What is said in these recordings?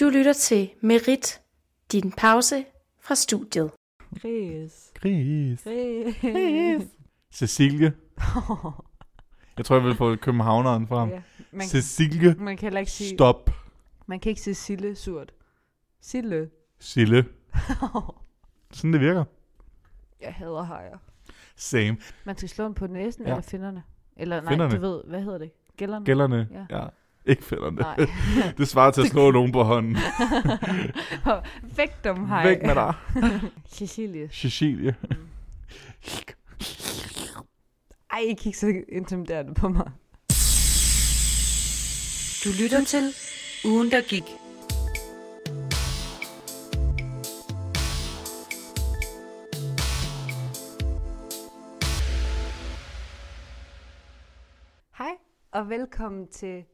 Du lytter til Merit, din pause fra studiet. Gris. Gris. Gris. Cecilie. Jeg tror, jeg vil få københavneren frem. ja. man, Cecilie. man kan heller ikke sige... Stop. Man kan ikke sige Sille surt. Sille. Sille. Sådan det virker. Jeg hader hajer. Same. Man skal slå den på næsen Ja. eller finderne. Eller nej, Finnerne. du ved, hvad hedder det? Gælderne? Gælderne. Ja. Ja. Ikke fælderne. Nej. Det svarer til at slå nogen på hånden. Væk dem, hej. Væk med dig. Cecilie. Cecilie. Ej, I kigger så intimiderende på mig. Du lytter til Ugen, der gik. Hej, og velkommen til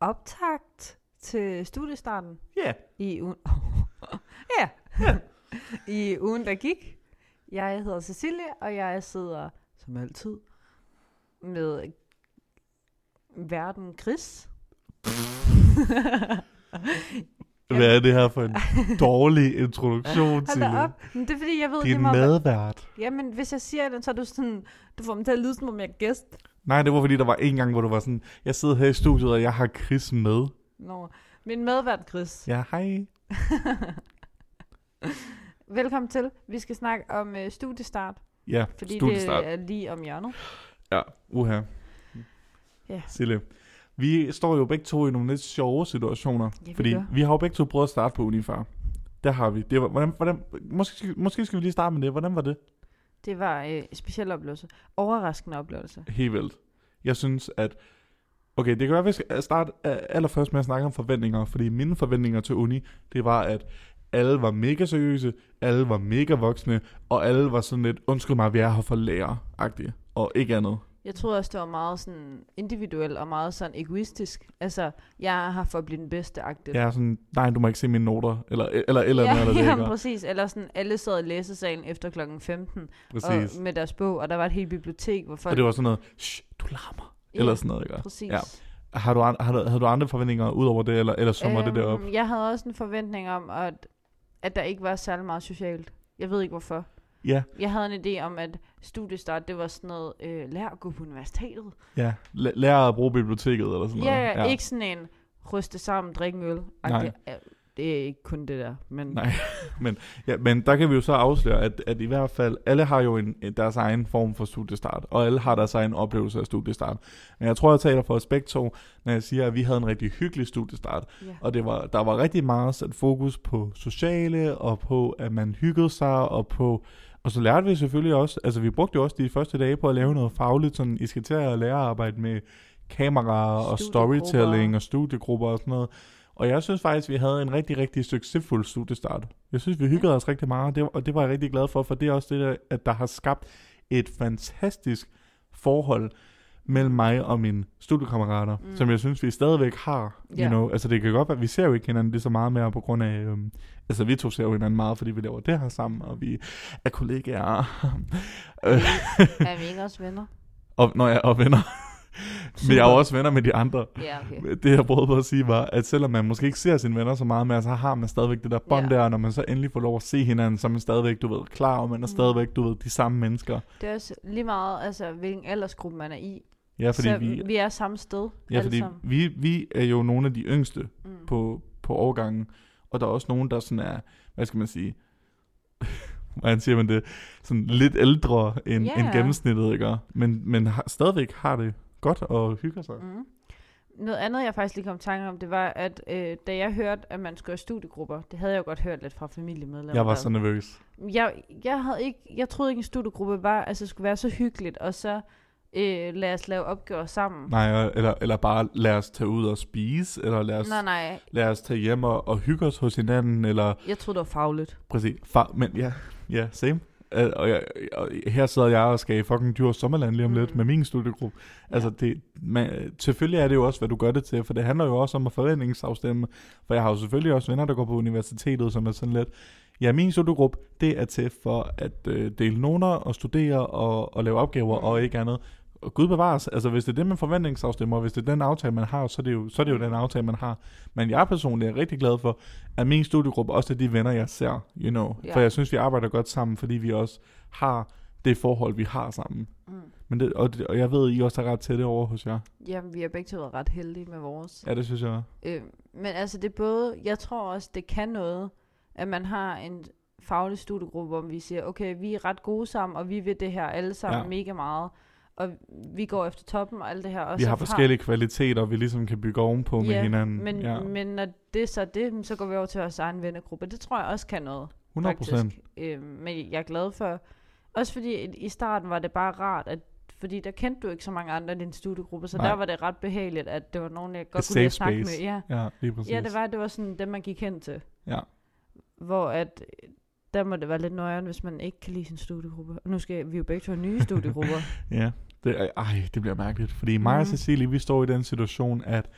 optakt til studiestarten Ja. i ugen... ja. I ugen, der gik. Jeg hedder Cecilie, og jeg sidder, som altid, med verden Chris. Hvad er det her for en dårlig introduktion til Hold op. Men det er fordi, jeg ved, din lige meget, medvært? Jamen, hvis jeg siger det, så er du sådan... Du får mig til at lyde, som om jeg er gæst. Nej, det var fordi, der var en gang, hvor du var sådan, jeg sidder her i studiet, og jeg har Chris med. Nå, min medvært Chris. Ja, hej. Velkommen til. Vi skal snakke om uh, studiestart, Ja, fordi studiestart. det er lige om hjørnet. Ja, uha. Ja. Sille. Vi står jo begge to i nogle lidt sjove situationer. vi fordi gør. vi har jo begge to prøvet at starte på uni før. Der har vi. Det var, hvordan, hvordan, måske, måske skal vi lige starte med det. Hvordan var det? Det var øh, en speciel oplevelse. Overraskende oplevelse. Helt vildt. Jeg synes, at... Okay, det kan være, at vi skal øh, starte øh, allerførst med at snakke om forventninger. Fordi mine forventninger til uni, det var, at alle var mega seriøse, alle var mega voksne, og alle var sådan lidt, undskyld mig, vi er her for lærer-agtige, og ikke andet. Jeg troede også, det var meget sådan individuel og meget sådan egoistisk. Altså, jeg her for at blive den bedste. Jeg er sådan, nej, du må ikke se mine noter, eller eller, eller ja, eller det, ja, præcis. Eller sådan, alle sad i læsesalen efter klokken 15 Præcis. og, med deres bog, og der var et helt bibliotek, hvor folk... Og det var sådan noget, shh, du larmer, Ja, eller sådan noget, ikke? Præcis. Ja. Har du, har, du, havde du andre forventninger ud over det, eller, eller summer det derop? Øhm, Jeg havde også en forventning om, at, at der ikke var særlig meget socialt. Jeg ved ikke hvorfor. Ja, Jeg havde en idé om, at studiestart, det var sådan noget, øh, lær at gå på universitetet. ja. L- lære at bruge biblioteket, eller sådan Ja, noget. ja, ikke sådan en ryste sammen, drikke en øl. Ej, Nej. Det, er- det er ikke kun det der, men Nej. Ja, men der kan vi jo så afsløre, at, at i hvert fald, alle har jo en, deres egen form for studiestart, og alle har deres egen oplevelse af studiestart. Men jeg tror, jeg taler for os begge to, når jeg siger, at vi havde en rigtig hyggelig studiestart, ja. og det var, der var rigtig meget sat fokus på sociale, og på, at man hyggede sig, og på... Og så lærte vi selvfølgelig også, altså vi brugte jo også de første dage på at lave noget fagligt, sådan I skal til at lære at arbejde med kameraer og storytelling og studiegrupper og sådan noget. Og jeg synes faktisk, vi havde en rigtig, rigtig succesfuld studiestart. Jeg synes, vi hyggede os rigtig meget, og det, og det var jeg rigtig glad for, for det er også det, der, at der har skabt et fantastisk forhold mellem mig og mine studiekammerater, Mm. som jeg synes, vi stadigvæk har. You Ja. know? Altså det kan godt være, vi ser jo ikke hinanden lige så meget mere på grund af, øhm, altså vi to ser jo hinanden meget, fordi vi laver det her sammen, og vi er kollegaer. Øh, er vi ikke også venner? og når jeg er venner. Men jeg er jo også venner med de andre. Ja, okay. Det jeg prøvede på at sige var, at selvom man måske ikke ser sine venner så meget mere, så har man stadigvæk det der bånd Ja. der, og når man så endelig får lov at se hinanden, så er man stadigvæk, du ved, klar, og man er Mm. stadigvæk, du ved, de samme mennesker. Det er også lige meget, altså, hvilken aldersgruppe man er i. Ja, fordi så vi, vi er samme sted, ja, fordi sammen. vi, vi er jo nogle af de yngste Mm. på, på årgangen, og der er også nogen, der sådan er, hvad skal man sige, hvordan siger man det, sådan lidt ældre end, Ja. end gennemsnittet, ikke? Men, men har, stadigvæk har det godt og hygger sig. Mm. Noget andet, jeg faktisk lige kom i tanke om, det var, at øh, da jeg hørte, at man skulle have studiegrupper, det havde jeg jo godt hørt lidt fra familiemedlemmer. Jeg var så nervøs. jeg, jeg, havde ikke, jeg troede ikke, en studiegruppe var, altså skulle være så hyggeligt, og så øh, lad os lave opgaver sammen. Nej, eller, eller bare lad os tage ud og spise, eller lad os, nej, nej, lad os tage hjem og, og hygge os hos hinanden, eller jeg troede, det var fagligt. præcis, far, men ja, ja, same. Øh, Og, jeg, og her sidder jeg og skal i fucking dyr sommerland lige om lidt Mm. med min studiegruppe. Altså, det, man, selvfølgelig er det jo også, hvad du gør det til, for det handler jo også om at forventningsafstemme. For jeg har jo selvfølgelig også venner, der går på universitetet, som er sådan lidt, ja, min studiegruppe, det er til for at øh, dele noter og studere og, og lave opgaver mm. og ikke andet. Og Gud bevares, altså hvis det er det, man forventningsafstemmer, og hvis det er den aftale, man har, så er det jo, så er det jo den aftale, man har. Men jeg personligt er rigtig glad for, at min studiegruppe også er de venner, jeg ser, you know. Ja. For jeg synes, vi arbejder godt sammen, fordi vi også har det forhold, vi har sammen. Mm. Men det, og, det, og jeg ved, I også er ret tætte over hos jer. Jamen, vi har begge to været ret heldige med vores. Ja, det synes jeg. Øh, men altså, det er både, jeg tror også, det kan noget, at man har en faglig studiegruppe, hvor vi siger, okay, vi er ret gode sammen, og vi vil det her alle sammen ja. mega meget, og vi går efter toppen og alt det her. Og Vi har forskellige kvaliteter, vi ligesom kan bygge ovenpå med ja, hinanden. Men, ja, men når det er så det, så går vi over til vores egen vennegruppe. Det tror jeg også kan noget. 100 procent. Øh, men jeg er glad for, også fordi i- starten var det bare rart, at fordi der kendte du ikke så mange andre i din studiegruppe, så Nej. der var det ret behageligt, at det var nogen, jeg godt Et kunne lide at snakke space. med. Ja. Ja, lige præcis. ja, det var, det var sådan dem, man gik hen til. Ja. Hvor at, der må det være lidt nøjeren, hvis man ikke kan lide sin studiegruppe. Og nu skal vi jo begge to have nye studiegrupper. Ja, det, ej, det bliver mærkeligt. Fordi mig og Mhm. Cecilie, vi står i den situation, at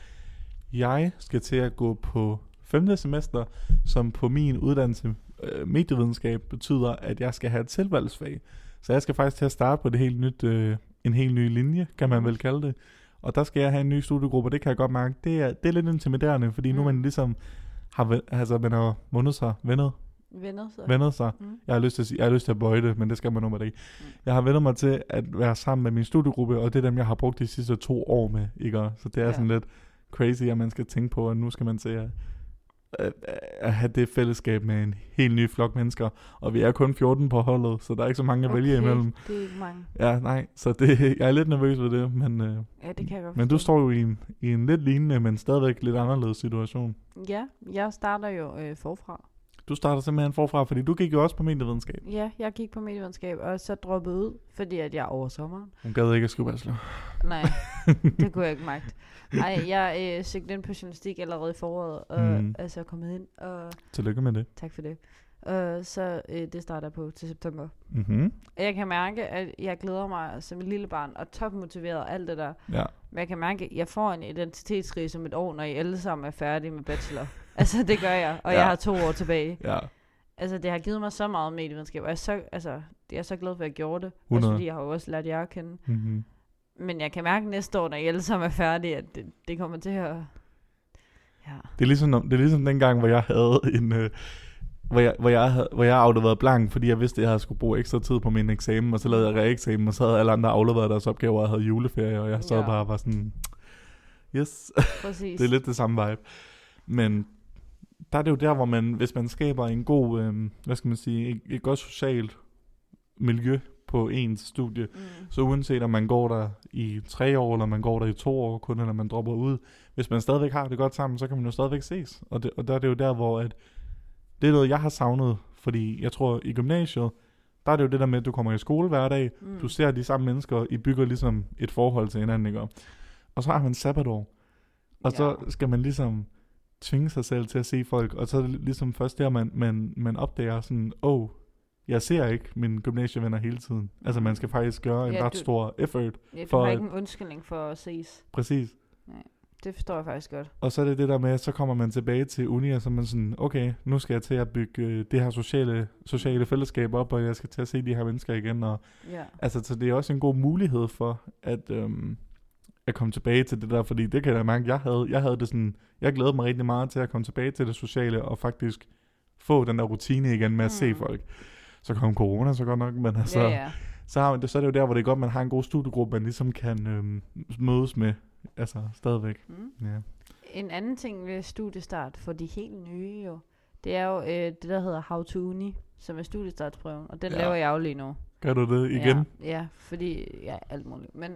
jeg skal til at gå på femte semester, som på min uddannelse øh, medievidenskab betyder, at jeg skal have et tilvalgsfag. Så jeg skal faktisk til at starte på det helt nyt, øh, en helt ny linje, kan man Mhm. vel kalde det. Og der skal jeg have en ny studiegruppe, og det kan jeg godt mærke. Det er, det er lidt intimiderende, fordi nu Mm. man ligesom har, altså, man har vundet sig, vendet, så. vendet sig Mm. jeg har lyst til at, sige, jeg har lyst til at bøje det, men det skal man nu med det ikke. Mm. Jeg har vendt mig til at være sammen med min studiegruppe, og det er dem, jeg har brugt de sidste to år med, ikke? Så det er Ja. sådan lidt crazy, at man skal tænke på, at nu skal man til at, at, at have det fællesskab med en helt ny flok mennesker. Og vi er kun 14 på holdet, så der er ikke så mange at vælge imellem. det er ikke mange. Ja, nej, så det, jeg er lidt nervøs ved det, men, øh, Ja, det kan jeg godt men du står jo i en, i en lidt lignende, men stadigvæk lidt anderledes situation. Ja, jeg starter jo øh, forfra. Du starter simpelthen forfra, fordi du gik jo også på medievidenskab. Ja, jeg gik på medievidenskab, og så droppede ud, fordi at jeg over sommeren. Hun gad ikke at skrive bachelor. Nej, det kunne jeg ikke magte. Nej, jeg øh, søgte ind på journalistik allerede i foråret, og Mm. altså kommet ind, og Tillykke med det. tak for det. Og så øh, det starter jeg på til september. Mhm. Og jeg kan mærke, at jeg glæder mig som et lille barn, og topmotiveret og alt det der. Ja. Men jeg kan mærke, at jeg får en identitetskrise om et år, når I alle sammen er færdige med bachelor. altså, det gør jeg, og ja. Ja. jeg har to år tilbage. Ja, Altså, det har givet mig så meget medievidenskab, og jeg er så, altså, jeg er så glad for, at jeg gjorde det. 100. Også fordi jeg har jo også lært jer at kende. mm-hmm. Men jeg kan mærke næste år, når I alle sammen er færdige, at det, det kommer til at... Ja. Det er ligesom, det er ligesom dengang, hvor jeg havde en... Øh, hvor jeg, hvor, jeg havde, hvor jeg afleverede blank, fordi jeg vidste, at jeg havde skulle bruge ekstra tid på min eksamen, og så lavede jeg reeksamen, og så havde alle andre afleveret deres opgaver, og havde juleferie, og jeg sad Ja. ja. bare og var sådan, yes, Præcis. det er lidt det samme vibe. Men der er det jo der, hvor man, hvis man skaber en god, øh, hvad skal man sige, et, et godt socialt miljø på ens studie, Mm. så uanset om man går der i tre år, eller man går der i to år, kun eller man dropper ud, hvis man stadigvæk har det godt sammen, så kan man jo stadigvæk ses. Og, det, og der er det jo der, hvor at, det er noget, jeg har savnet, fordi jeg tror, i gymnasiet, der er det jo det der med, at du kommer i skole hver dag, Mm. du ser de samme mennesker, I bygger ligesom et forhold til hinanden, ikke? Og så har man sabbatår, og så Ja. skal man ligesom tvinge sig selv til at se folk, og så er det ligesom først der, man, man, man opdager sådan, åh, oh, jeg ser ikke mine gymnasievenner hele tiden. Altså man skal faktisk gøre en Ja, ret du- stor effort. Ja, du for har ikke en undskyldning for at ses. Præcis. Det forstår jeg faktisk godt. Og så er det det der med, at så kommer man tilbage til uni, og så er man sådan, okay, nu skal jeg til at bygge øh, det her sociale, sociale fællesskab op, og jeg skal til at se de her mennesker igen. Og, Ja. altså, så det er også en god mulighed for, at, øhm, at komme tilbage til det der, fordi det kan jeg mærke, jeg havde, jeg havde det sådan, jeg glædede mig rigtig meget til at komme tilbage til det sociale, og faktisk få den der rutine igen med at mm. se folk. Så kom corona så godt nok, men altså, ja, ja. så, har man det, så er det jo der, hvor det er godt, man har en god studiegruppe, man ligesom kan øhm, mødes med, altså stadigvæk. Mm. Ja. En anden ting ved studiestart for de helt nye jo, det er jo øh, det, der hedder How to Uni, som er studiestartsprøven, og den Ja. ja. laver jeg jo lige nu. Gør du det igen? Ja, ja fordi, ja, alt muligt. Men,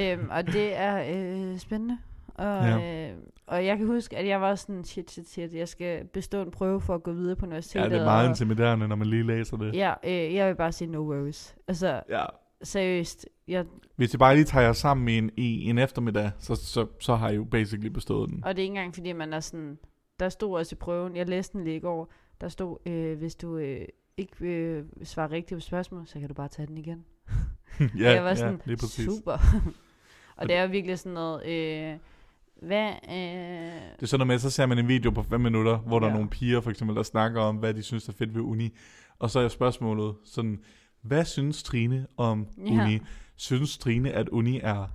øhm, og det er øh, spændende. Og, ja. øh, og jeg kan huske, at jeg var sådan, shit, shit, shit, jeg skal bestå en prøve for at gå videre på Ja, universitetet. det er meget og, intimiderende, når man lige læser det. Ja, øh, jeg vil bare sige no worries. Altså, ja. Seriøst, jeg, Hvis I bare lige tager jer sammen i en, i en eftermiddag, så, så, så har I jo basically bestået den. og det er ikke engang, fordi man er sådan, der stod også i prøven, jeg læste den lige i går, der stod, øh, hvis du øh, ikke øh, svarer rigtigt på spørgsmål, så kan du bare tage den igen. ja, jeg var sådan, præcis. super. og det er jo virkelig sådan noget, øh, hvad, øh, Det er sådan noget med, så ser man en video på 5 minutter, hvor der Ja. er nogle piger for eksempel, der snakker om, hvad de synes er fedt ved uni. Og så er spørgsmålet sådan, Hvad synes Trine om Ja. uni? Synes Trine, at uni er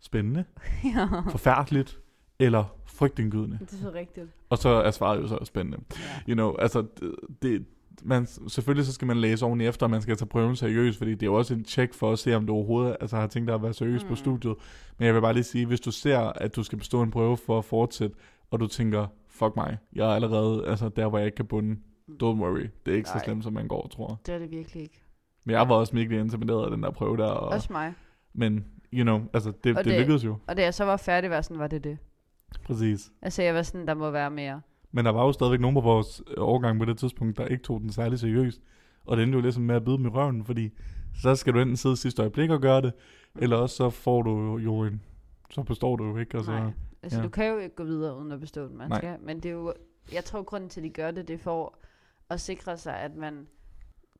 spændende, ja. forfærdeligt eller frygtindgydende? Det er så rigtigt. Og så er svaret jo så spændende. Ja. You know, altså, det, det, man, selvfølgelig så skal man læse ordentligt efter, og man skal tage prøven seriøst, fordi det er jo også en tjek for at se, om du overhovedet altså, har tænkt dig at være seriøs mm. på Mm. studiet. Men jeg vil bare lige sige, hvis du ser, at du skal bestå en prøve for at fortsætte, og du tænker, fuck mig, jeg er allerede altså, der, hvor jeg ikke kan bunde, don't worry, det er ikke så Nej. slemt, som man går tror. Det er det virkelig ikke. Men jeg var også virkelig intimideret af den der prøve der, og, Også mig. men you know, altså det, Og det, det- lykkedes jo, Og da jeg så var færdig, var sådan, var det det. præcis. Altså, jeg var sådan, der må være mere. Men der var jo stadigvæk nogen på vores øh, årgang på det tidspunkt, der ikke tog den særlig seriøst. Og det endte jo ligesom med at bide dem i røven, fordi så skal du enten sidde sidste øjeblik og gøre det, eller også så får du jo en, så består du jo ikke, og så, Nej. Altså, ja. du kan jo ikke gå videre uden at bestå den, man Nej. skal. Men det er jo, jeg tror, grunden til, at de gør det, det er for at sikre sig, at man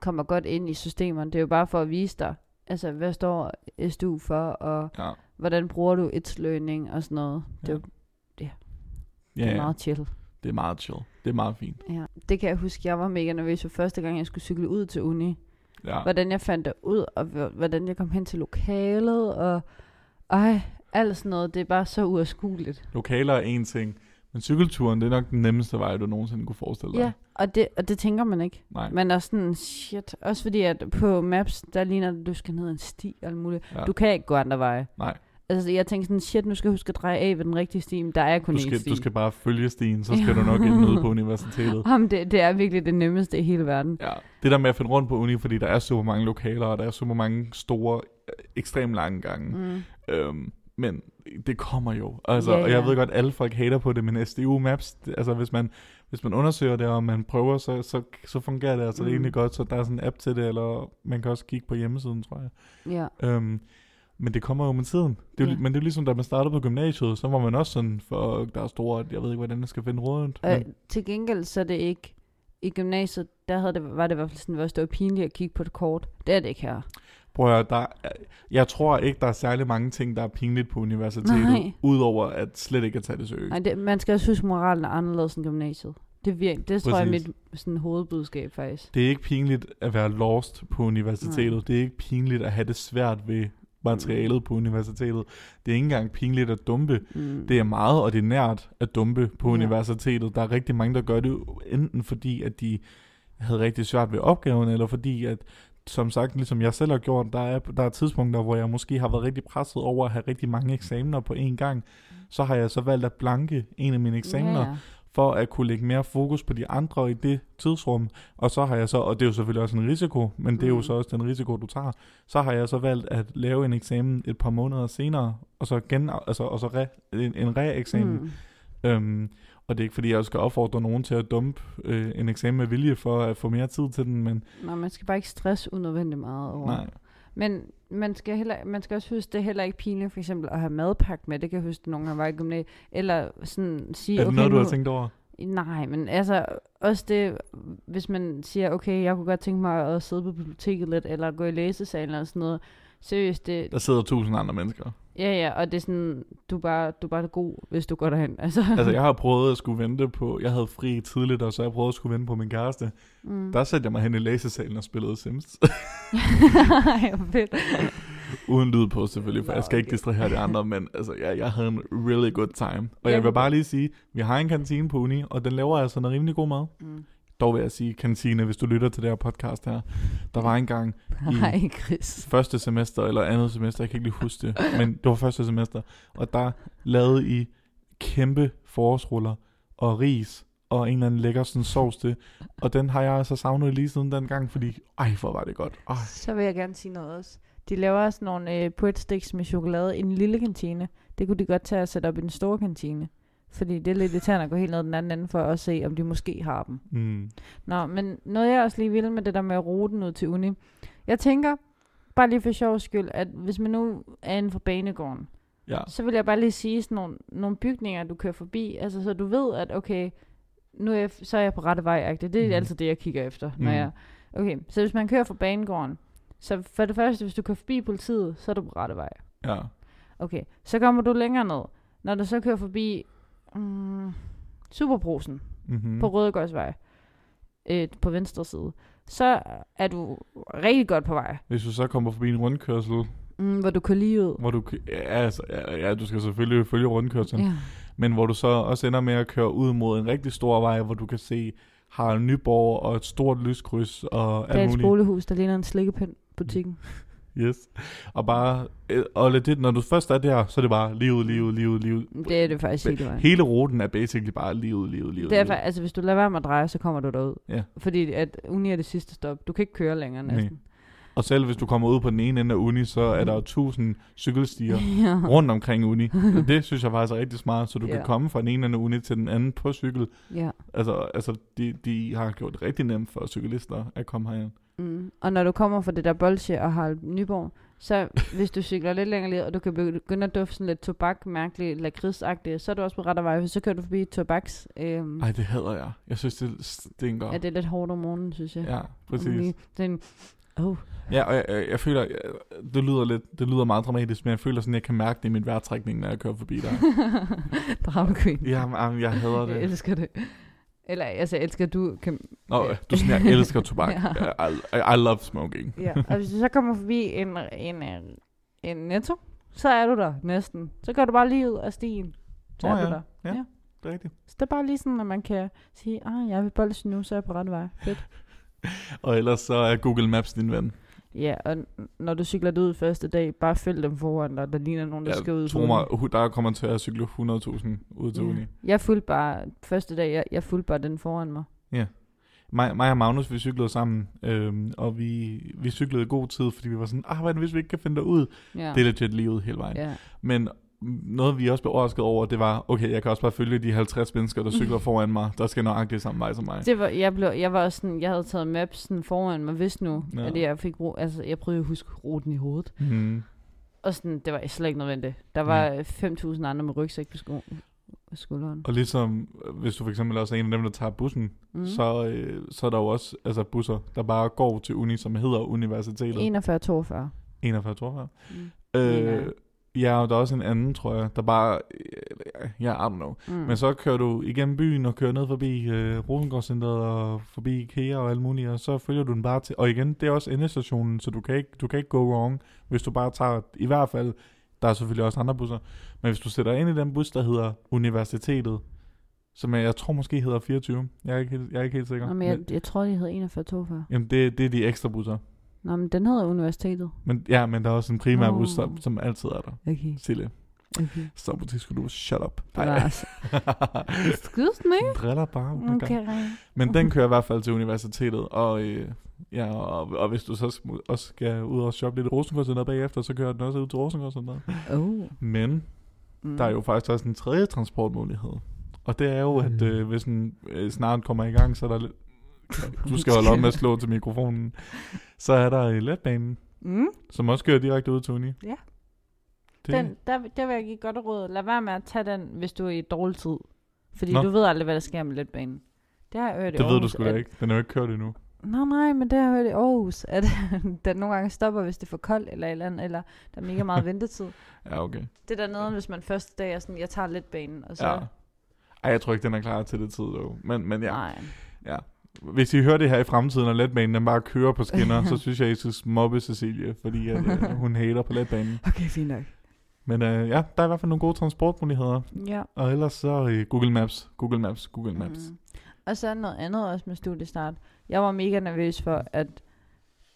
kommer godt ind i systemerne. Det er jo bare for at vise dig, altså, hvad står SDU for, og ja, hvordan bruger du et learning og sådan noget. Det er, Ja. jo, det ja, er ja, meget chill. det er meget chill. Det er meget fint. Ja. Det kan jeg huske, jeg var mega nervøs for første gang, jeg skulle cykle ud til uni. Ja, Hvordan jeg fandt det ud, og hvordan jeg kom hen til lokalet, og ej, alt sådan noget, det er bare så uoverskueligt. lokaler er en ting, men cykelturen, det er nok den nemmeste vej, du nogensinde kunne forestille dig. Ja, og det, og det tænker man ikke. Nej, Man er sådan, shit. Også fordi, at på Maps, der ligner det, du skal ned ad en sti og alt muligt. ja. Du kan ikke gå andre veje. Nej. Altså, jeg tænker sådan, shit, nu skal jeg huske at dreje af ved den rigtige sti, men der er kun du én skal, sti. du skal bare følge stien, så skal du nok ind ude på universitetet. Jamen, det, det er virkelig det nemmeste i hele verden. Ja, det der med at finde rundt på uni, fordi der er super mange lokaler, og der er super mange store, ekstremt lange gange. Mm. Øhm, men det kommer jo. Altså, Ja, Og jeg ja. ved godt, at alle folk hater på det, men SDU Maps, det, altså hvis man, hvis man undersøger det, og man prøver, så, så, så fungerer det altså Mm. egentlig godt. Så der er sådan en app til det, eller man kan også kigge på hjemmesiden, tror jeg. Ja. Øhm, men det kommer jo med tiden. Det er, jo, Ja. Men det er ligesom, da man startede på gymnasiet, så var man også sådan, for der er store, jeg ved ikke, hvordan jeg skal finde rundt. Men, til gengæld, så er det ikke... I gymnasiet, der havde det, var det i hvert fald sådan, at det var pinligt at kigge på et kort. Det er det ikke her. Prøv at høre, der, er- jeg tror ikke, der er særlig mange ting, der er pinligt på universitetet, Nej. udover at slet ikke at tage det seriøst. Nej, det, man skal også huske, moralen er anderledes end gymnasiet. Det, vir- det tror jeg er mit sådan, hovedbudskab, faktisk. Det er ikke pinligt at være lost på universitetet. Nej. Det er ikke pinligt at have det svært ved materialet på universitetet. Det er ikke engang pinligt at dumpe. Mm. Det er meget ordinært at dumpe på Ja. universitetet. Der er rigtig mange, der gør det enten fordi, at de havde rigtig svært ved opgaven, eller fordi, at som sagt, ligesom jeg selv har gjort, der er, der er tidspunkter, hvor jeg måske har været rigtig presset over at have rigtig mange eksamener på én gang. Så har jeg så valgt at blanke en af mine eksamener, ja. for at kunne lægge mere fokus på de andre i det tidsrum. Og så har jeg så, og det er jo selvfølgelig også en risiko, men det er jo Mm. så også den risiko, du tager. Så har jeg så valgt at lave en eksamen et par måneder senere, og så, gen, altså, og så re, en, en re-eksamen. Mm. Øhm, og det er ikke fordi, jeg skal opfordre nogen til at dumpe øh, en eksamen med vilje for at få mere tid til den, men Nej, man skal bare ikke stresse unødvendigt meget over. nej. Men man skal, heller, man skal også huske, det er heller ikke pinligt for eksempel at have madpakke med. Det kan jeg huske, nogle gange var i gymnasiet. Eller sådan sige, Er det okay, noget, du har tænkt over? Nej, men altså også det, hvis man siger, okay, jeg kunne godt tænke mig at sidde på biblioteket lidt, eller gå i læsesalen eller sådan noget. Seriøst, det, Der sidder tusind andre mennesker. ja ja, og det er sådan, du er bare, du er bare god, hvis du går derhen. Altså, Altså, jeg har prøvet at skulle vente på... Jeg havde fri tidligt, og så har jeg prøvet at skulle vente på min kæreste. mm. Der satte jeg mig hen i læsesalen og spillede Sims. Hvor fedt. Uden lyd på selvfølgelig, for Nå, jeg skal ikke okay. distrahere de andre, men altså, jeg, jeg havde en really good time. Og Ja. jeg vil bare lige sige, vi har en kantine på uni, og den laver altså noget rimelig god mad. Mm. Dog vil jeg sige kantine, hvis du lytter til det her podcast her. Der var engang i Hej, Chris. første semester, eller andet semester, jeg kan ikke lige huske det, men det var første semester, og der lavede I kæmpe forårsruller og ris, og en eller anden lækker sådan sovs til, og den har jeg altså savnet lige siden den gang, fordi, ej, hvor var det godt. Ej. Så vil jeg gerne sige noget også. De laver sådan nogle øh, med chokolade i en lille kantine. Det kunne de godt tage og sætte op i den store kantine. Fordi det er lidt irriterende at gå helt ned den anden ende for at se, om de måske har dem. Mm. Nå, men noget jeg også lige vil med det der med at rute ud til uni. Jeg tænker, bare lige for sjov skyld, at hvis man nu er inden for banegården, Ja, så vil jeg bare lige sige sådan nogle, nogle bygninger, du kører forbi, altså så du ved, at okay, nu er jeg, så er jeg på rette vej. -agtigt. Det er mm. altid det, jeg kigger efter. Når Mhm. jeg, okay, så hvis man kører fra banegården, så for det første, hvis du kører forbi politiet, så er du på rette vej. ja. Okay, så kommer du længere ned. Når du så kører forbi mm, Superbrusen Mm-hmm. på Rødegårdsvej, øh, på venstre side, så er du rigtig godt på vej. Hvis du så kommer forbi en rundkørsel, Mm, hvor du kan lige ud. hvor du... Ja, altså, ja, ja, du skal selvfølgelig følge rundkørselen. Ja. Men hvor du så også ender med at køre ud mod en rigtig stor vej, hvor du kan se Harald Nyborg og et stort lyskryds og Der er alt et muligt. boligehus, der ligner en slikkepind butikken. Yes. Og bare, øh, og legit, når du først er der, så er det bare livet, livet, livet, livet. Det er det faktisk hele vejen. Hele ruten er basically bare livet, livet, livet. Derfor, livet. altså hvis du lader være med at dreje, så kommer du derud. Ja. Fordi at uni er det sidste stop. Du kan ikke køre længere Nej. næsten. Og selv hvis du kommer ud på den ene ende af uni, så er der jo tusind cykelstier ja. rundt omkring uni. Det synes jeg faktisk er rigtig smart, så du Ja. kan komme fra den ene ende af uni til den anden på cykel. ja. Altså, altså de, de har gjort det rigtig nemt for cyklister at komme herind. Mm. Og når du kommer fra det der bolsje og har Nyborg, så hvis du cykler lidt længere lige, og du kan begynde at dufte sådan lidt tobak, mærkeligt, lakridsagtigt, så er du også på rette vej, for så kører du forbi tobaks. Øhm, Ej, det hader jeg. Jeg synes, det stinker. ja, det er lidt hårdt om morgenen, synes jeg. Ja, præcis. Den, oh. Ja, og jeg, jeg, jeg føler, jeg, det lyder lidt, det lyder meget dramatisk, men jeg føler sådan, jeg kan mærke det i min vejrtrækning, når jeg kører forbi dig. Drama queen. ja, men, jeg hader Jeg det. elsker det. Eller, altså, jeg elsker, at du kan... Nå, du er sådan, jeg elsker tobak. Ja. I, I, I love smoking. Ja, og hvis du så kommer forbi en, en, en, en netto, så er du der næsten. Så går du bare lige ud af stien. Så Nå er ja, du der. ja. Ja. Det er rigtigt. Så det er bare lige sådan, at man kan sige, ah, jeg vil bolde nu, så er jeg på rette vej. Fedt. Og ellers så er Google Maps din ven. Ja, og når du cykler det ud første dag, bare følg dem foran dig, der ligner nogen, der skal ud. Uni. mig, der kommer til at cykle 100.000 ud til uni. Ja. Jeg fulgte bare, første dag, jeg, jeg fulgte bare den foran mig. Mig, mig og Magnus, vi cyklede sammen, øhm, og vi, vi cyklede god tid, fordi vi var sådan, ah, hvad hvis vi ikke kan finde ud? Ja. Det er legit livet hele vejen. ja. Men noget, vi også blev overrasket over, det var, okay, jeg kan også bare følge de 50 mennesker, der cykler foran mig, der skal nøjagtigt samme vej som mig. Det var, jeg, blev, jeg var også sådan, jeg havde taget mapsen foran mig, hvis nu, Ja. ja. at jeg fik altså jeg prøvede at huske ruten i hovedet. Mm. Og sådan, det var slet ikke nødvendigt. Der var 5.000 andre med rygsæk på sko- på skulderen. Og ligesom, øh, hvis du for eksempel også er en af dem, der tager bussen, Mm. så, øh, så er der jo også altså busser, der bare går til uni, som hedder universitetet. 41-42. 41, 42. Mm. Øh, ja, og der er også en anden, tror jeg, der bare, ja, I don't know. Mm. Men så kører du igennem byen og kører ned forbi øh, Rosengårdscenteret og forbi IKEA og alt muligt, og så følger du den bare til. Og igen, det er også endestationen, så du kan ikke, du kan ikke go wrong, hvis du bare tager, i hvert fald, der er selvfølgelig også andre busser, men hvis du sætter ind i den bus, der hedder Universitetet, som jeg, jeg tror måske hedder 24, jeg er ikke helt, jeg er ikke helt sikker. Nå, men jeg, jeg tror, de hed 41-42. Jamen, det, det er de ekstra busser. Nå, men den hedder universitetet. Men, ja, men der er også en primær Nå. bus, som, som altid er der. Okay. Sille, okay. så på skulle du shut up. Var altså... Excuse me? Driller bare. oh. Okay. Men den kører i hvert fald til universitetet, og, øh, ja, og, og hvis du så også skal ud og shoppe lidt i Rosengårdscenteret bagefter, så kører den også ud til Rosengårdscenteret. Oh. Men Mm. der er jo faktisk også en tredje transportmulighed. Og det er jo, at Mm. øh, hvis den øh, snart kommer i gang, så er der lidt... Du skal holde op med at slå til mikrofonen. Så er der letbanen, Mm. som også kører direkte ud til uni. Ja. Det, Den, der, der vil jeg give godt råd. Lad være med at tage den, hvis du er i dårlig tid. Fordi Nå. du ved aldrig, hvad der sker med letbanen. Det har jeg hørt i det ved du sgu da at- ikke. Den er jo ikke kørt endnu. Nå nej, men det har jeg hørt i Aarhus, at den nogle gange stopper, hvis det er for koldt eller et eller andet, eller der er mega meget ventetid. Ja, okay. Det der nede, hvis man første dag er sådan, jeg tager lidt banen, og så... Ja. Ej, jeg tror ikke, den er klar til det tid, dog. Men, men ja. Nej. Ja. Hvis I hører det her i fremtiden, og letbanen bare kører på skinner, så synes jeg, I skal mobbe Cecilie, fordi at, øh, hun hater på letbanen. Okay, fint nok. Men øh, ja, der er i hvert fald nogle gode transportmuligheder. Ja. Og ellers så øh, Google Maps, Google Maps, Google Maps. Mm. Og så noget andet også med studiestart. Jeg var mega nervøs for, at,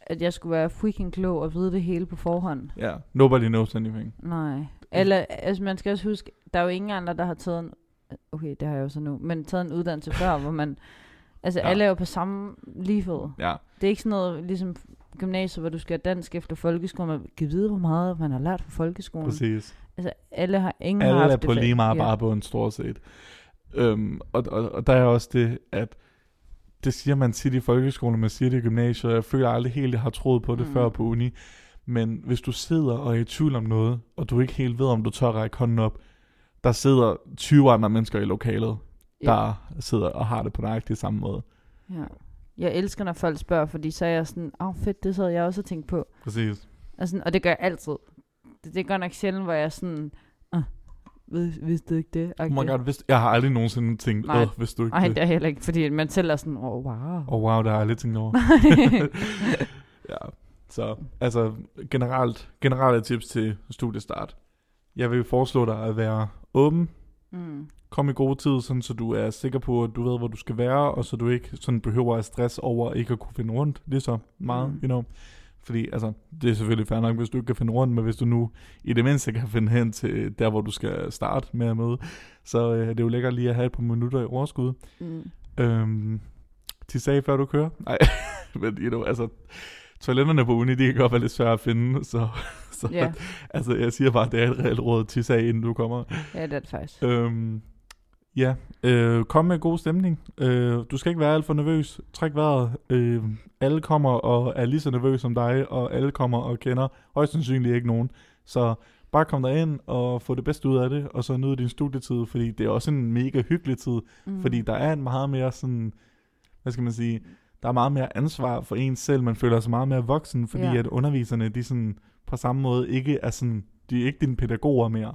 at jeg skulle være freaking klog og vide det hele på forhånd. Ja, nobody knows anything. Nej. Eller, altså man skal også huske, der er jo ingen andre, der har taget en, okay, det har jeg jo så nu, men taget en uddannelse før, hvor man, altså Ja. alle er jo på samme lige fod. Ja, Det er ikke sådan noget, ligesom gymnasiet, hvor du skal have dansk efter folkeskolen. Man kan vide, hvor meget man har lært fra folkeskolen. præcis. Altså, alle har, ingen har Alle haft er på lige meget ja. bare på en stor set. Øhm, og, og, og der er også det, at det siger man tit i folkeskolen, man siger det i gymnasiet, og jeg føler aldrig helt, jeg har troet på det mm. før på uni. Men hvis du sidder og er i tvivl om noget, og du ikke helt ved, om du tør række hånden op, der sidder 20 andre mennesker i lokalet, Ja. der sidder og har det på nøjagtig samme måde. Ja. Jeg elsker, når folk spørger, fordi så er jeg sådan, åh oh, fedt, det sad jeg også og tænkt på. Præcis. Og, sådan, og det gør jeg altid. Det, det godt nok sjældent, hvor jeg er sådan, uh, Vid, vidste du ikke det? Oh my god, vidste, jeg har aldrig nogensinde tænkt, Nej. åh, hvis du ikke Nej, det. det er heller ikke, fordi man selv er sådan, oh, wow. Åh oh, wow, der har jeg aldrig tænkt over. ja, så altså generelt, generelle tips til studiestart. Jeg vil foreslå dig at være åben, mm. kom i god tid, sådan, så du er sikker på, at du ved, hvor du skal være, og så du ikke sådan behøver at stress over ikke at kunne finde rundt lige så meget, Mm. you know. Fordi altså, det er selvfølgelig fair nok, hvis du ikke kan finde rundt, men hvis du nu i det mindste kan finde hen til der, hvor du skal starte med at møde, så øh, det er jo lækkert lige at have et par minutter i overskud. Mm. Øhm, de sagde, før du kører? Nej, men you know, altså, toiletterne på uni, de kan godt være lidt svære at finde, så, så Ja, altså, jeg siger bare, det er et reelt råd til sag, inden du kommer. ja, det er det faktisk. Øhm, ja, øh, kom med god stemning. Øh, du skal ikke være alt for nervøs. Træk vejret. Øh, alle kommer og er lige så nervøse som dig, og alle kommer og kender højst sandsynligt ikke nogen. Så bare kom der ind og få det bedste ud af det, og så nyde din studietid, fordi det er også en mega hyggelig tid, Mm. fordi der er en meget mere sådan, hvad skal man sige, der er meget mere ansvar for en selv, man føler sig meget mere voksen, fordi Ja. at underviserne, de sådan, på samme måde ikke er sådan, de er ikke dine pædagoger mere.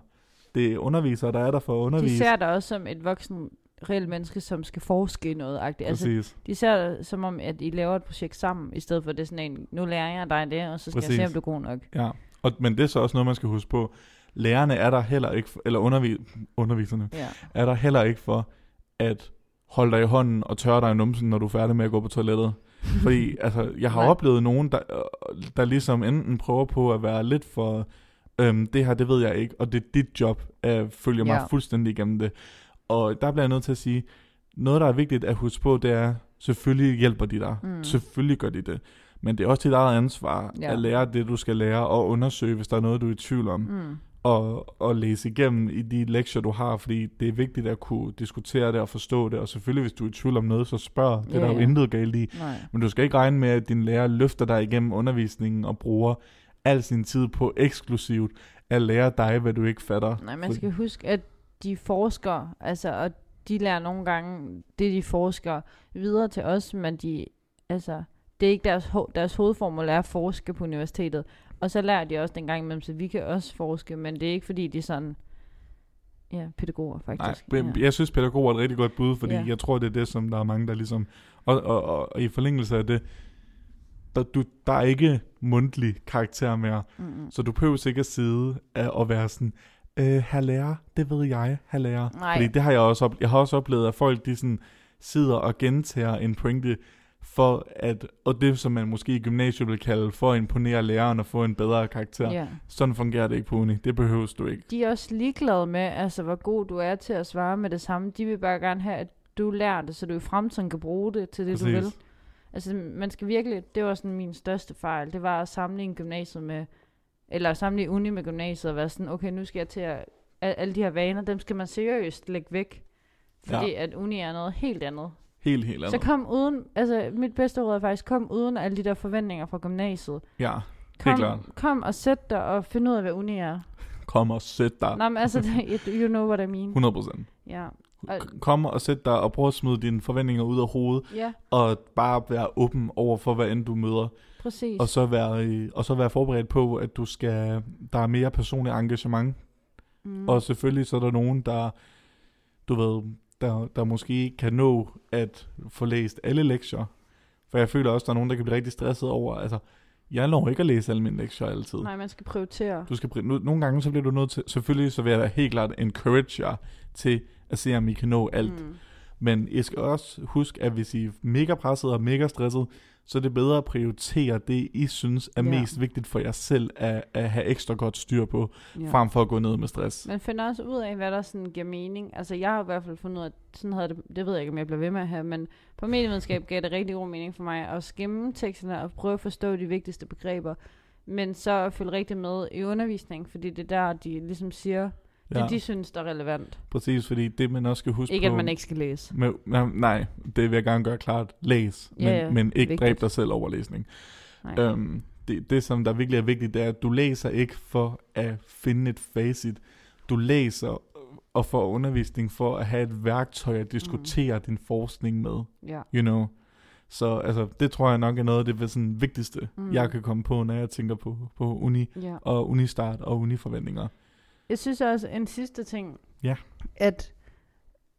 Det er undervisere, der er der for at De undervise. ser dig også som et voksen, reelt menneske, som skal forske i noget. -agtigt. Altså, de ser det som om, at I laver et projekt sammen, i stedet for det sådan en, nu lærer jeg dig det, og så skal Præcis. jeg se, om du er god nok. Ja. Og, men det er så også noget, man skal huske på. Lærerne er der heller ikke, for, eller undervi, underviserne, Ja. er der heller ikke for at holde dig i hånden og tørre dig i numsen, når du er færdig med at gå på toilettet. Fordi altså, jeg har Nej. oplevet nogen, der, øh, der ligesom enten prøver på at være lidt for, øhm, det her, det ved jeg ikke, og det er dit job, at følge mig Ja. fuldstændig igennem det. Og der bliver jeg nødt til at sige, noget, der er vigtigt at huske på, det er, selvfølgelig hjælper de dig. Mm. Selvfølgelig gør de det. Men det er også dit eget ansvar ja. at lære det, du skal lære, og undersøge, hvis der er noget, du er i tvivl om Mm. Og, og læse igennem i de lektier, du har, fordi det er vigtigt at kunne diskutere det og forstå det, og selvfølgelig, hvis du er i tvivl om noget, så spørg. Det er Ja, der jo intet galt i. Nej. Men du skal ikke regne med, at din lærer løfter dig igennem undervisningen og bruger al sin tid på eksklusivt at lære dig, hvad du ikke fatter. Nej, man skal huske, at de forsker, altså, og de lærer nogle gange det, de forsker videre til os, men de, altså, det er ikke deres, ho- deres hovedformål er at forske på universitetet. Og så lærer de også den gang imellem, så vi kan også forske, men det er ikke fordi, de er sådan, ja, pædagoger Nej, faktisk. ja. jeg synes, pædagog er et rigtig godt bud, fordi Ja. jeg tror, det er det, som der er mange, der ligesom... Og, og, og, og i forlængelse af det, der, du, der er ikke mundtlig karakter mere. Mm-mm. Så du behøver ikke at sidde og være sådan, øh, her lærer, det ved jeg, her lærer. Nej. Fordi det har jeg også oplevet. Jeg har også oplevet, at folk de sådan sidder og gentager en pointe, for at, og det som man måske i gymnasiet vil kalde, for at imponere læreren og få en bedre karakter. Ja. Sådan fungerer det ikke på uni. Det behøves du ikke. De er også ligeglade med, altså, hvor god du er til at svare med det samme. De vil bare gerne have, at du lærer det, så du i fremtiden kan bruge det til det, du Præcis. vil. Altså, man skal virkelig, det var sådan min største fejl, det var at sammenligne gymnasiet med, eller sammenligne uni med gymnasiet, og være sådan, okay, nu skal jeg til at, al- alle de her vaner, dem skal man seriøst lægge væk. Fordi ja. at uni er noget helt andet. Helt, helt Så andet. kom uden, altså mit bedste råd er faktisk, kom uden alle de der forventninger fra gymnasiet. Ja, Kom, klart. kom og sæt dig og find ud af, hvad uni er. kom og sæt dig. Nej, men altså, you know what I mean. 100 procent. Ja. Og- Kom og sæt dig og prøv at smide dine forventninger ud af hovedet, Ja, og bare være åben over for, hvad end du møder. præcis. Og så være, og så være forberedt på, at du skal, der er mere personlig engagement. Mm. Og selvfølgelig så er der nogen, der, du ved, der, der måske ikke kan nå at få læst alle lektier. For jeg føler også, der er nogen, der kan blive rigtig stresset over, altså, jeg når ikke at læse alle mine lektier altid. Nej, man skal prioritere. Du skal, pri- nogle gange så bliver du nødt til, selvfølgelig så vil jeg da helt klart encourage jer til at se, om I kan nå alt. Mm. Men I skal også huske, at hvis I er mega presset og mega stresset, så er det bedre at prioritere det, I synes er Ja. mest vigtigt for jer selv at, at have ekstra godt styr på, Ja. frem for at gå ned med stress. Man finder også ud af, hvad der sådan giver mening. Altså, jeg har i hvert fald fundet ud af, at sådan havde det, det ved jeg ikke, om jeg bliver ved med at have, men på medievidenskab gav det rigtig god mening for mig at skimme teksterne og prøve at forstå de vigtigste begreber. Men så følge rigtig med i undervisning, fordi det er der, de ligesom siger, det Ja, de synes, der er relevant. præcis, fordi det man også skal huske Ikke, på... at man ikke skal læse. Med, nej, nej, det vil jeg gerne gøre klart. Læs, men, Ja, ja, men ikke vigtigt. dræb dig selv over læsning. Nej. Øhm, det, det, som der virkelig er vigtigt, det er, at du læser ikke for at finde et facit. Du læser og får undervisning for at have et værktøj at diskutere mm. din forskning med. Ja. You know? Så altså, det tror jeg nok er noget af det sådan, vigtigste, mm. jeg kan komme på, når jeg tænker på, på uni ja. og unistart og uniforventninger. Jeg synes også, en sidste ting, Ja. at,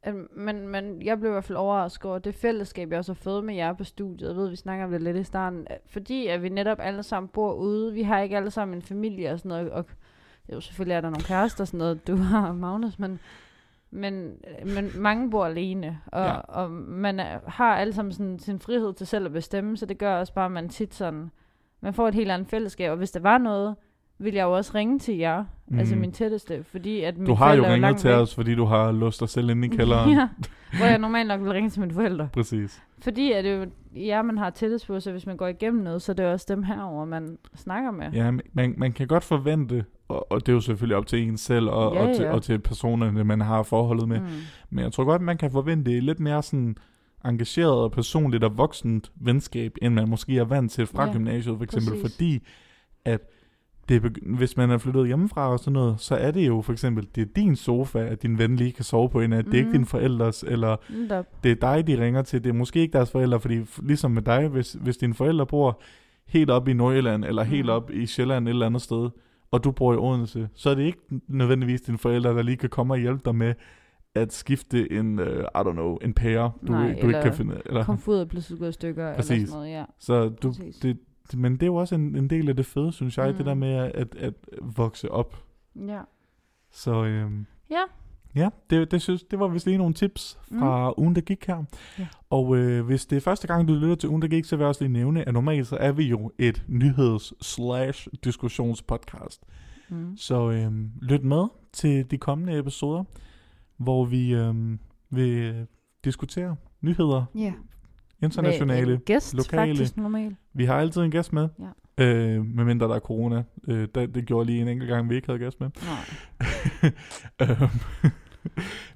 at man, man, jeg blev i hvert fald overrasket over det fællesskab, jeg også har fået med jer på studiet. Jeg ved, vi snakker om det lidt i starten. Fordi at vi netop alle sammen bor ude. Vi har ikke alle sammen en familie og sådan noget. Og, jo, selvfølgelig er der nogle kærester og sådan noget, du har, Magnus, men, men, men mange bor alene. Og, ja. og man er, har alle sammen sådan, sin frihed til selv at bestemme, så det gør også bare, at man tit sådan, man får et helt andet fællesskab. Og hvis der var noget, ville jeg jo også ringe til jer, mm. altså min tætteste, fordi at Du har jo ringet langt til væk. os, fordi du har låst dig selv inde i kælderen. ja, hvor jeg normalt nok vil ringe til mine forældre. Præcis. Fordi at det jo jer, man har tættest på, så hvis man går igennem noget, så er det også dem herover man snakker med. Ja, man, man kan godt forvente, og, og det er jo selvfølgelig op til en selv, og, Ja, og, til, ja. og til personerne, man har forholdet med. Mm. Men jeg tror godt, man kan forvente lidt mere sådan engageret og personligt og voksent venskab, end man måske er vant til fra Ja, gymnasiet, for eksempel, præcis. fordi at det begy- hvis man er flyttet hjemmefra og sådan noget, så er det jo for eksempel, det er din sofa, at din ven lige kan sove på en af, det er ikke Mhm. din forældres, eller Netop. det er dig, de ringer til, det er måske ikke deres forældre, fordi ligesom med dig, hvis, hvis dine forældre bor helt op i Nordjylland, eller helt Mm. op i Sjælland et eller andet sted, og du bor i Odense, så er det ikke nødvendigvis dine forældre, der lige kan komme og hjælpe dig med at skifte en, uh, I don't know, en pære, du, Nej, du ikke eller kan finde. Eller, er pludselig gået i stykker, eller Præcis. sådan noget, ja. så du, Præcis. det, men det er jo også en, en del af det fede, synes jeg, mm. det Mm. der med at, at, at vokse op. Ja. Så øhm, Ja. ja, det, det, synes, det var vist lige nogle tips fra mm. ugen, der gik her. Ja. Og øh, hvis det er første gang, du lytter til ugen, der gik, så vil jeg også lige nævne, at normalt så er vi jo et nyheds-slash-diskussionspodcast. Mm. Så øhm, lyt med til de kommende episoder, hvor vi øhm, vil øh, diskutere nyheder, Ja. Internationale. Med en gæst, lokale. faktisk normalt. Vi har altid en gæst med, Ja. øh, medmindre der er corona. Øh, det, det gjorde lige en enkelt gang, vi ikke havde gæst med. Nej. Øhm,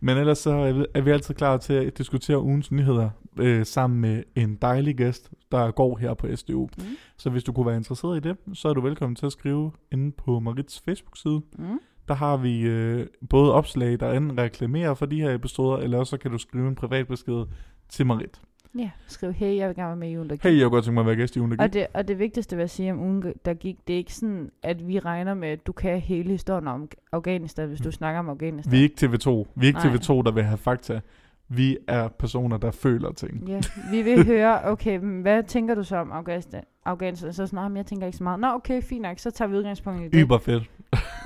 Men ellers så er vi, er vi altid klar til at diskutere ugens nyheder øh, sammen med en dejlig gæst, der går her på SDU. Mm. Så hvis du kunne være interesseret i det, så er du velkommen til at skrive inde på Marits Facebook-side. Mm. Der har vi øh, både opslag, der enten reklamerer for de her episoder, eller også så kan du skrive en privat besked til Marit. Ja, skriv, hey, jeg vil gerne være med i ugen, der gik. Hey, jeg kunne godt tænke mig at være gæst i ugen, der Og gik. det, og det vigtigste, vil jeg sige om ugen, der gik, det er ikke sådan, at vi regner med, at du kan hele historien om Afghanistan, hvis du snakker om Afghanistan. Vi er ikke TV2. Vi er ikke Nej. TV2, der vil have fakta. Vi er personer, der føler ting. Ja, vi vil høre, okay, hvad tænker du så om Afghanistan? Afghanistan, så sådan, "Nå, men jeg tænker ikke så meget. Nå, okay, fint nok, så tager vi udgangspunkt i det. Yber fedt.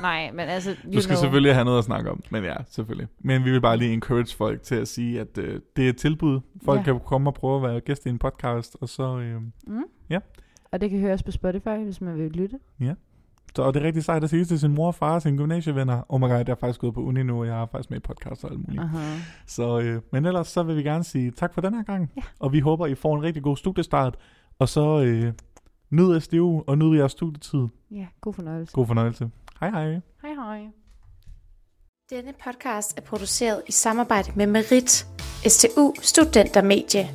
Nej, men altså, Du skal know. selvfølgelig have noget at snakke om. Men ja, selvfølgelig. Men vi vil bare lige encourage folk til at sige, at øh, det er et tilbud. Folk Ja. kan komme og prøve at være gæst i en podcast. Og så, øh, Mm. Ja. Og det kan høres på Spotify, hvis man vil lytte. så og det er rigtig sejt at sige til sin mor og far og sine gymnasievenner. Oh my god, jeg er faktisk gået på uni nu, og jeg har faktisk med i podcast og alt muligt. Aha. Så, øh, men ellers så vil vi gerne sige tak for den her gang. Ja. Og vi håber, I får en rigtig god studiestart. Og så øh, nyd SDU og nyd jeres studietid. Ja, god fornøjelse. God fornøjelse. Hej hej. Hej hej. Denne podcast er produceret i samarbejde med Merit, STU Studentermedie.